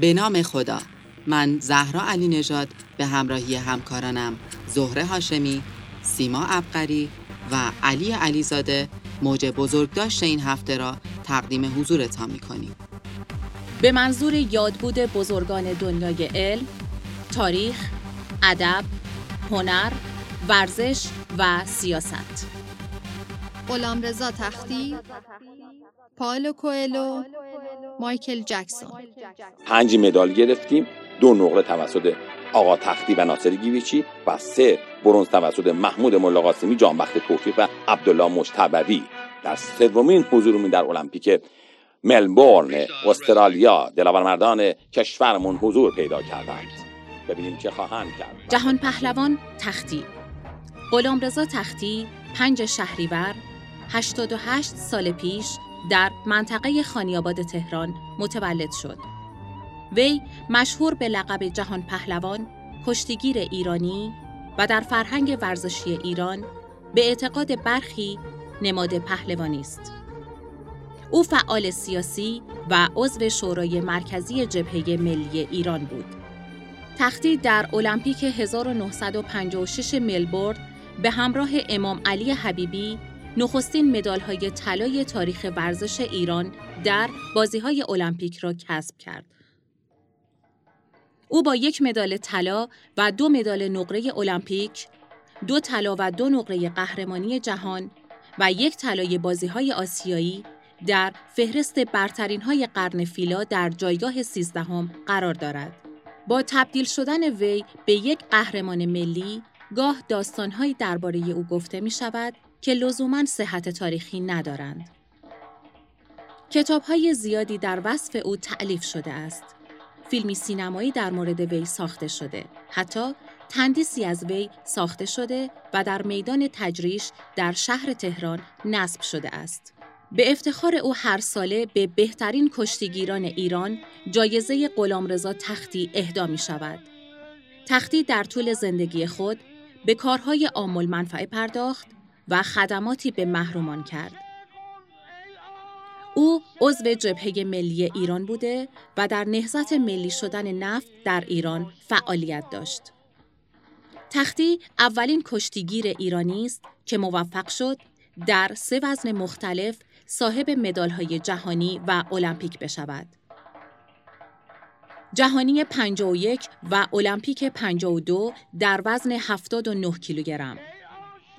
به نام خدا من زهرا علی نژاد به همراهی همکارانم زهره هاشمی، سیما ابقری و علی علیزاده موج بزرگداشت این هفته را تقدیم حضورتان می‌کنیم. به منظور یادبود بزرگان دنیای علم، تاریخ، ادب، هنر، ورزش و سیاست. غلامرضا تختی، پائلو کوئلو، مایکل جکسون. پنج مدال گرفتیم دو نقره توسط آقا تختی و ناصر گیویچی و سه برونز توسط محمود ملاقاسمی جانبخت توفیق و عبدالله مجتبوی در سومین حضورمون در المپیک ملبورن استرالیا دلاورمردان کشورمون حضور پیدا کردند. ببینیم چه خواهند کرد. جهان پهلوان تختی. غلامرضا تختی پنج شهریور 88 سال پیش در منطقه خانیاباد تهران متولد شد. وی مشهور به لقب جهان پهلوان، کشتیگیر ایرانی و در فرهنگ ورزشی ایران به اعتقاد برخی نماد پهلوانی است. او فعال سیاسی و عضو شورای مرکزی جبهه ملی ایران بود. تختی در المپیک 1956 ملبورن به همراه امام علی حبیبی نخستین های طلای تاریخ ورزش ایران در های المپیک را کسب کرد. او با یک مدال طلا و دو مدال نقره المپیک، دو طلا و دو نقره قهرمانی جهان و یک طلای های آسیایی در فهرست برترین های قرن فیلا در جایگاه سیزدهم قرار دارد. با تبدیل شدن وی به یک قهرمان ملی، گاه داستانهایی درباره او گفته می شود که لزوما صحت تاریخی ندارند. کتاب های زیادی در وصف او تعلیف شده است. فیلمی سینمایی در مورد وی ساخته شده. حتی تندیسی از وی ساخته شده و در میدان تجریش در شهر تهران نصب شده است. به افتخار او هر ساله به بهترین کشتیگیران ایران جایزه غلامرضا تختی اهدا می شود. تختی در طول زندگی خود به کارهای آمول منفعه پرداخت و خدماتی به محرومان کرد. او عضو جبهه ملی ایران بوده و در نهضت ملی شدن نفت در ایران فعالیت داشت. تختی اولین کشتیگیر ایرانی است که موفق شد در سه وزن مختلف صاحب مدالهای جهانی و المپیک بشود. جهانی 51 و المپیک 52 در وزن 79 کیلوگرم.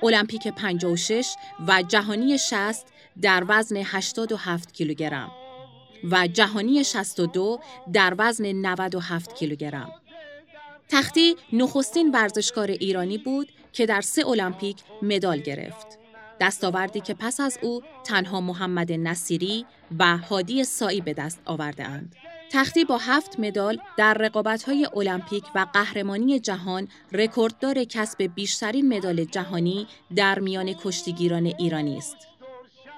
المپیک 56 و جهانی 60 در وزن 87 کیلوگرم و جهانی 62 در وزن 97 کیلوگرم. تختی نخستین ورزشکار ایرانی بود که در سه المپیک مدال گرفت. دستاوردی که پس از او تنها محمد نصیری و هادی سایی به دست آورده اند. تختی با هفت مدال در رقابت‌های المپیک و قهرمانی جهان رکورددار کسب بیشترین مدال جهانی در میان کشتیگیران ایرانی است.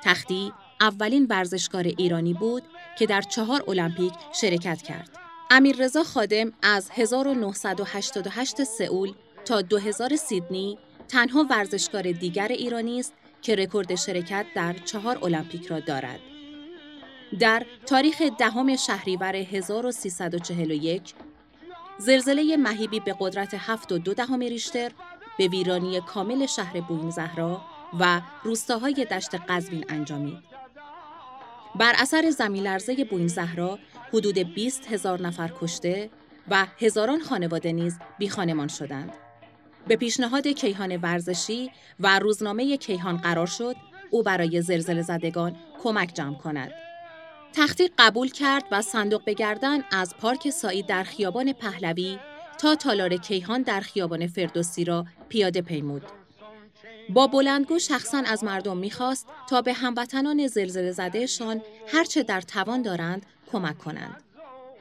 تختی اولین ورزشکار ایرانی بود که در چهار المپیک شرکت کرد. رضا خادم از 1988 سئول تا 2000 سیدنی تنها ورزشکار دیگر ایرانی است که رکورد شرکت در چهار المپیک را دارد. در تاریخ دهم شهریور 1341 زلزله مهیبی به قدرت 7 و دو دهم ریشتر به ویرانی کامل شهر بوین زهرا و روستاهای دشت قزوین انجامید. بر اثر زمین لرزه بوین زهرا حدود 20 هزار نفر کشته و هزاران خانواده نیز بیخانمان شدند. به پیشنهاد کیهان ورزشی و روزنامه کیهان قرار شد او برای زلزله زدگان کمک جمع کند. تختی قبول کرد و صندوق بگردن از پارک سایی در خیابان پهلوی تا تالار کیهان در خیابان فردوسی را پیاده پیمود. با بلندگو شخصا از مردم می‌خواست تا به هموطنان زلزله زدهشان هرچه در توان دارند کمک کنند.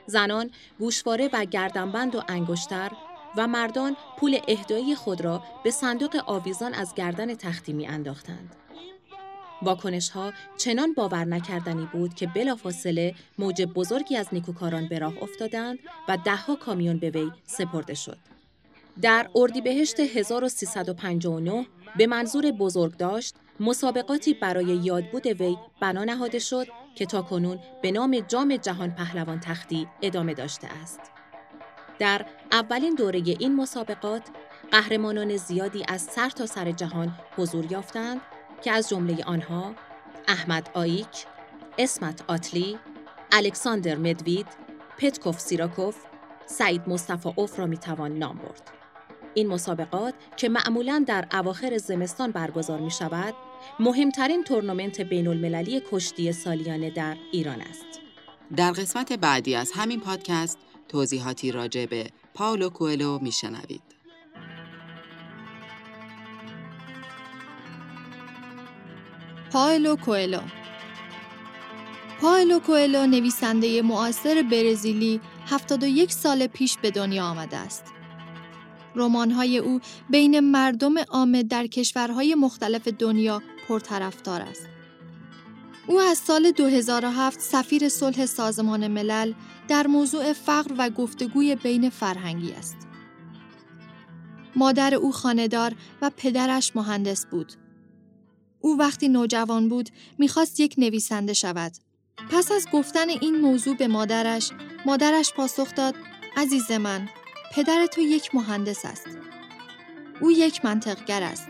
زنان گوشواره و گردنبند و انگشتر و مردان پول اهدایی خود را به صندوق آویزان از گردن تختی می انداختند. واکنش ها چنان باور نکردنی بود که بلافاصله موج بزرگی از نیکوکاران به راه افتادند و دهها کامیون به وی سپرده شد. در اردیبهشت 1359 به منظور بزرگ داشت مسابقاتی برای یادبود وی بنا نهاده شد که تا کنون به نام جام جهان پهلوان تختی ادامه داشته است. در اولین دوره این مسابقات قهرمانان زیادی از سر تا سر جهان حضور یافتند که از جمله آنها احمد آیک، اسمت آتلی، الکساندر مدوید، پتکوف سیراکوف، سعید مصطفی اوف را می‌توان نام برد. این مسابقات که معمولا در اواخر زمستان برگزار می شود، مهمترین تورنمنت بین المللی کشتی سالیانه در ایران است. در قسمت بعدی از همین پادکست توضیحاتی راجع به پاولو کوئلو میشنوید. پاولو کوئلو پاولو کوئلو نویسنده معاصر برزیلی 71 سال پیش به دنیا آمده است. رمان‌های او بین مردم عامه در کشورهای مختلف دنیا پرطرفدار است. او از سال 2007 سفیر صلح سازمان ملل در موضوع فقر و گفتگوی بین فرهنگی است. مادر او خاندار و پدرش مهندس بود. او وقتی نوجوان بود می‌خواست یک نویسنده شود. پس از گفتن این موضوع به مادرش، مادرش پاسخ داد عزیز من، پدر تو یک مهندس است. او یک منطقگر است.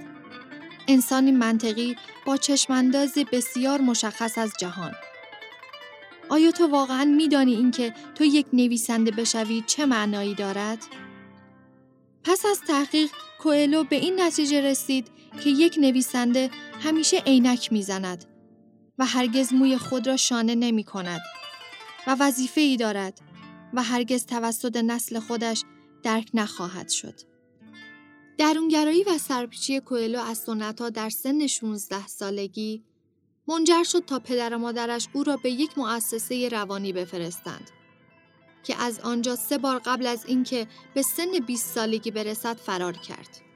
انسانی منطقی با چشماندازی بسیار مشخص از جهان. آیا تو واقعا میدانی اینکه تو یک نویسنده بشوی چه معنایی دارد؟ پس از تحقیق کوئلو به این نتیجه رسید که یک نویسنده همیشه عینک می‌زند و هرگز موی خود را شانه نمی کند و وظیفه ای دارد و هرگز توسط نسل خودش درک نخواهد شد. درونگرایی و سرپیچی کوئلو از سنتها در سن 16 سالگی منجر شد تا پدر و مادرش او را به یک مؤسسه روانی بفرستند که از آنجا سه بار قبل از اینکه به سن 20 سالگی برسد فرار کرد.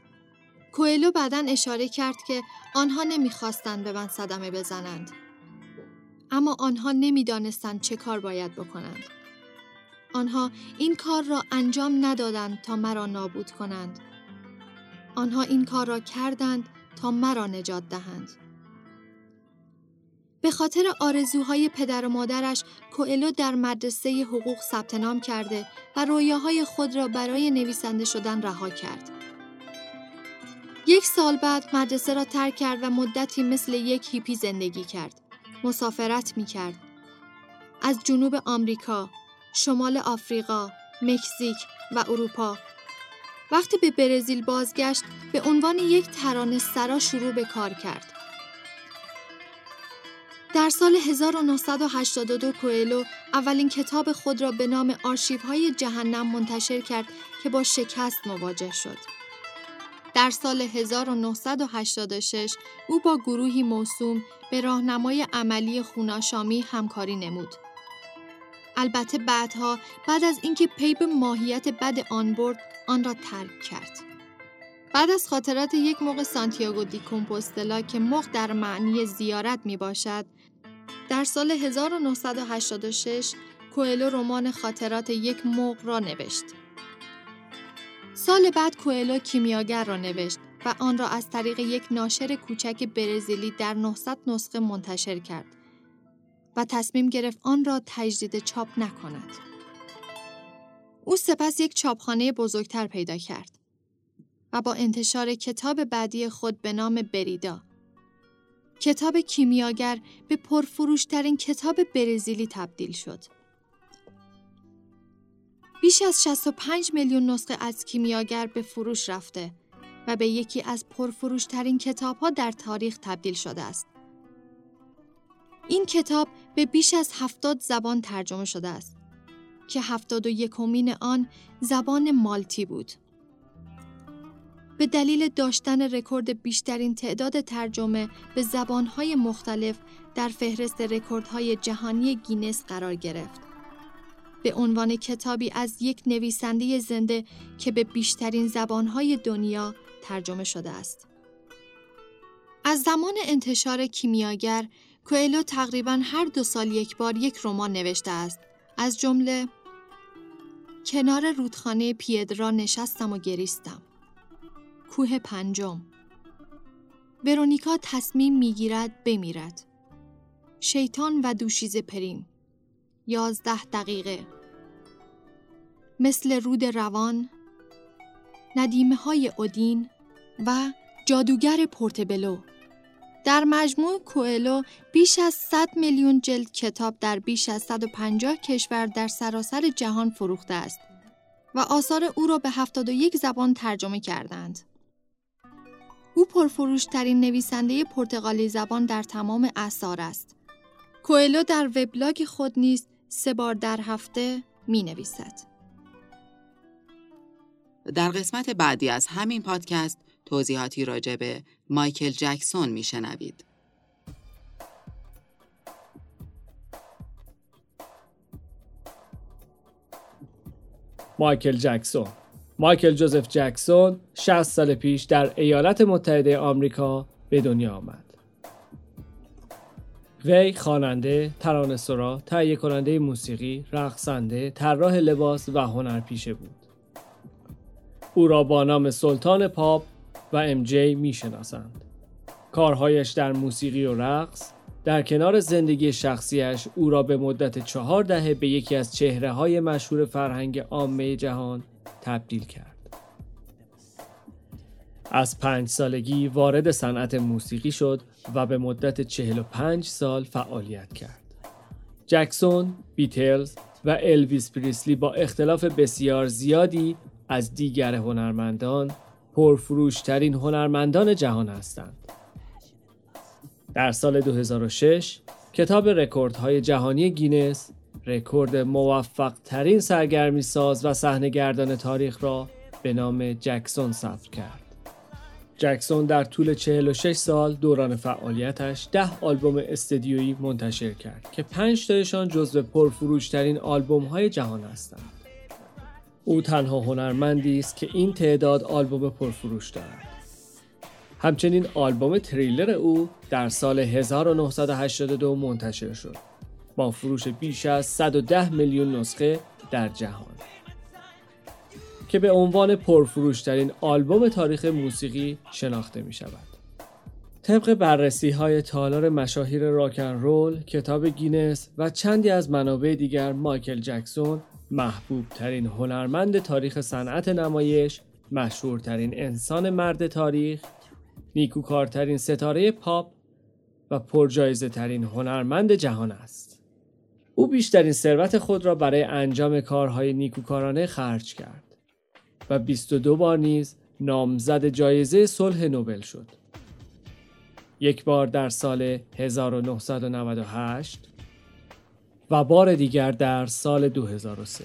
کوئلو بعدا اشاره کرد که آنها نمی‌خواستند به من صدمه بزنند. اما آنها نمی‌دانستند چه کار باید بکنند. آنها این کار را انجام ندادند تا مرا نابود کنند. آنها این کار را کردند تا مرا نجات دهند. به خاطر آرزوهای پدر و مادرش کوئلو در مدرسه حقوق ثبت نام کرده و رویاهای خود را برای نویسنده شدن رها کرد. یک سال بعد مدرسه را ترک کرد و مدتی مثل یک هیپی زندگی کرد. مسافرت می کرد. از جنوب آمریکا، شمال آفریقا، مکزیک و اروپا وقتی به برزیل بازگشت به عنوان یک ترانه سرا شروع به کار کرد. در سال 1982 کوئلو اولین کتاب خود را به نام آرشیوهای جهنم منتشر کرد که با شکست مواجه شد. در سال 1986 او با گروهی موسوم به راهنمای عملی خوناشامی همکاری نمود. البته بعدها بعد از اینکه پی به ماهیت بد آن برد آن را ترک کرد. بعد از خاطرات یک موقع سانتیاگو دی کمپوستلا که مخ در معنی زیارت می باشد، در سال 1986 کوئلو رمان خاطرات یک موق را نوشت. سال بعد کوئلو کیمیاگر را نوشت و آن را از طریق یک ناشر کوچک برزیلی در 900 نسخه منتشر کرد و تصمیم گرفت آن را تجدید چاپ نکند. او سپس یک چاپخانه بزرگتر پیدا کرد و با انتشار کتاب بعدی خود به نام بریدا کتاب کیمیاگر به پرفروشترین کتاب برزیلی تبدیل شد. بیش از 65 میلیون نسخه از کیمیاگر به فروش رفته و به یکی از پرفروشترین کتاب ها در تاریخ تبدیل شده است. این کتاب به بیش از هفتاد زبان ترجمه شده است که هفتاد و یکمین آن زبان مالتی بود. به دلیل داشتن رکورد بیشترین تعداد ترجمه به زبانهای مختلف در فهرست رکوردهای جهانی گینس قرار گرفت. به عنوان کتابی از یک نویسنده زنده که به بیشترین زبانهای دنیا ترجمه شده است. از زمان انتشار کیمیاگر کوئلو تقریبا هر دو سال یک بار یک رمان نوشته است از جمله کنار رودخانه پیدرا نشستم و گریستم کوه پنجم ورونیکا تصمیم می‌گیرد بمیرد. شیطان و دوشیز پریم یازده دقیقه مثل رود روان ندیمه های اودین و جادوگر پورتبلو در مجموع کوئلو بیش از 100 میلیون جلد کتاب در بیش از 150 کشور در سراسر جهان فروخته است و آثار او را به 71 زبان ترجمه کردند. او پرفروشترین نویسنده پرتغالی زبان در تمام اثار است. کوئلو در وبلاگ خود نیز سه بار در هفته می نویسد. در قسمت بعدی از همین پادکست توضیحاتی راجع به مایکل جکسون میشنوید. مایکل جکسون مایکل جوزف جکسون 60 سال پیش در ایالات متحده آمریکا به دنیا آمد. وی خواننده، ترانه‌سرا، تهیه موسیقی، رقصنده، طراح لباس و هنرپیشه بود. او را با نام سلطان پاپ و ام جی می‌شناسند. کارهایش در موسیقی و رقص در کنار زندگی شخصیش او را به مدت چهار دهه به یکی از چهره های مشهور فرهنگ عامه جهان تبدیل کرد. از پنج سالگی وارد صنعت موسیقی شد و به مدت 45 سال فعالیت کرد. جکسون، بیتلز و الویس پریسلی با اختلاف بسیار زیادی از دیگر هنرمندان پرفروشترین هنرمندان جهان هستند. در سال 2006 کتاب رکوردهای جهانی گینس رکورد موفق ترین سرگرمی ساز و صحنه گردان تاریخ را به نام جکسون ثبت کرد. جکسون در طول 46 سال دوران فعالیتش 10 آلبوم استدیویی منتشر کرد که 5 تایشان جزو پرفروشترین آلبوم های جهان هستند. او تنها هنرمندی است که این تعداد آلبوم پرفروش دارد. همچنین آلبوم تریلر او در سال 1982 منتشر شد با فروش بیش از 110 میلیون نسخه در جهان که به عنوان پرفروشترین آلبوم تاریخ موسیقی شناخته می شود. طبق بررسی های تالار مشاهیر راکن رول، کتاب گینس و چندی از منابع دیگر مایکل جکسون محبوب ترین هنرمند تاریخ صنعت نمایش، مشهورترین انسان مرد تاریخ، نیکوکارترین ستاره پاپ و پرجایزه ترین هنرمند جهان است. او بیشترین ثروت خود را برای انجام کارهای نیکوکارانه خرج کرد و 22 بار نیز نامزد جایزه صلح نوبل شد. یک بار در سال 1998 و بار دیگر در سال 2003.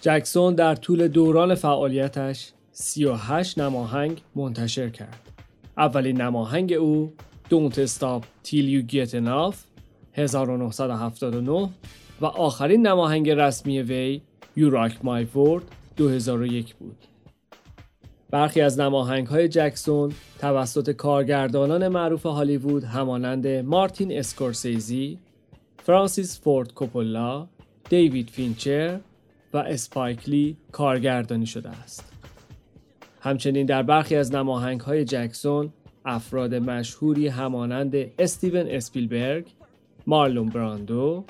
جکسون در طول دوران فعالیتش 38 نماهنگ منتشر کرد. اولین نماهنگ او Don't Stop Till You Get Enough 1979 و آخرین نماهنگ رسمی وی You Rock My World 2001 بود. برخی از نماهنگ های جکسون توسط کارگردانان معروف هالیوود همانند مارتین اسکورسیزی، فرانسیس فورد کوپولا، دیوید فینچر و اسپایک لی کارگردانی شده است. همچنین در برخی از نماهنگ های جکسون افراد مشهوری همانند استیون اسپیلبرگ، مارلون براندو،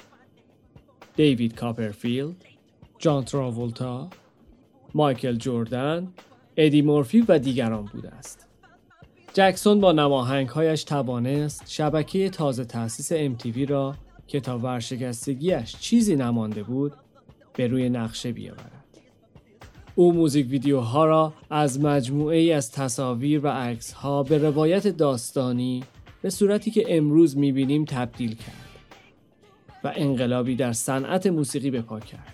دیوید کاپرفیلد، جان تراولتا، مایکل جوردن، ادی مورفی و دیگران بوده است. جکسون با نماهنگهایش توانست شبکه تازه تأسیس MTV را که تا ورشکستگیش چیزی نمانده بود به روی نقشه بیاورد. او موزیک ویدیوها را از مجموعه ای از تصاویر و عکس ها به روایت داستانی به صورتی که امروز می‌بینیم تبدیل کرد و انقلابی در صنعت موسیقی به پا کرد.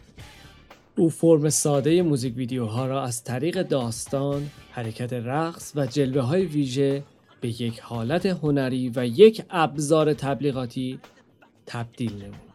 او فرم ساده موزیک ویدیوها را از طریق داستان، حرکت رقص و جلوه های ویژه به یک حالت هنری و یک ابزار تبلیغاتی تبدیل نمود.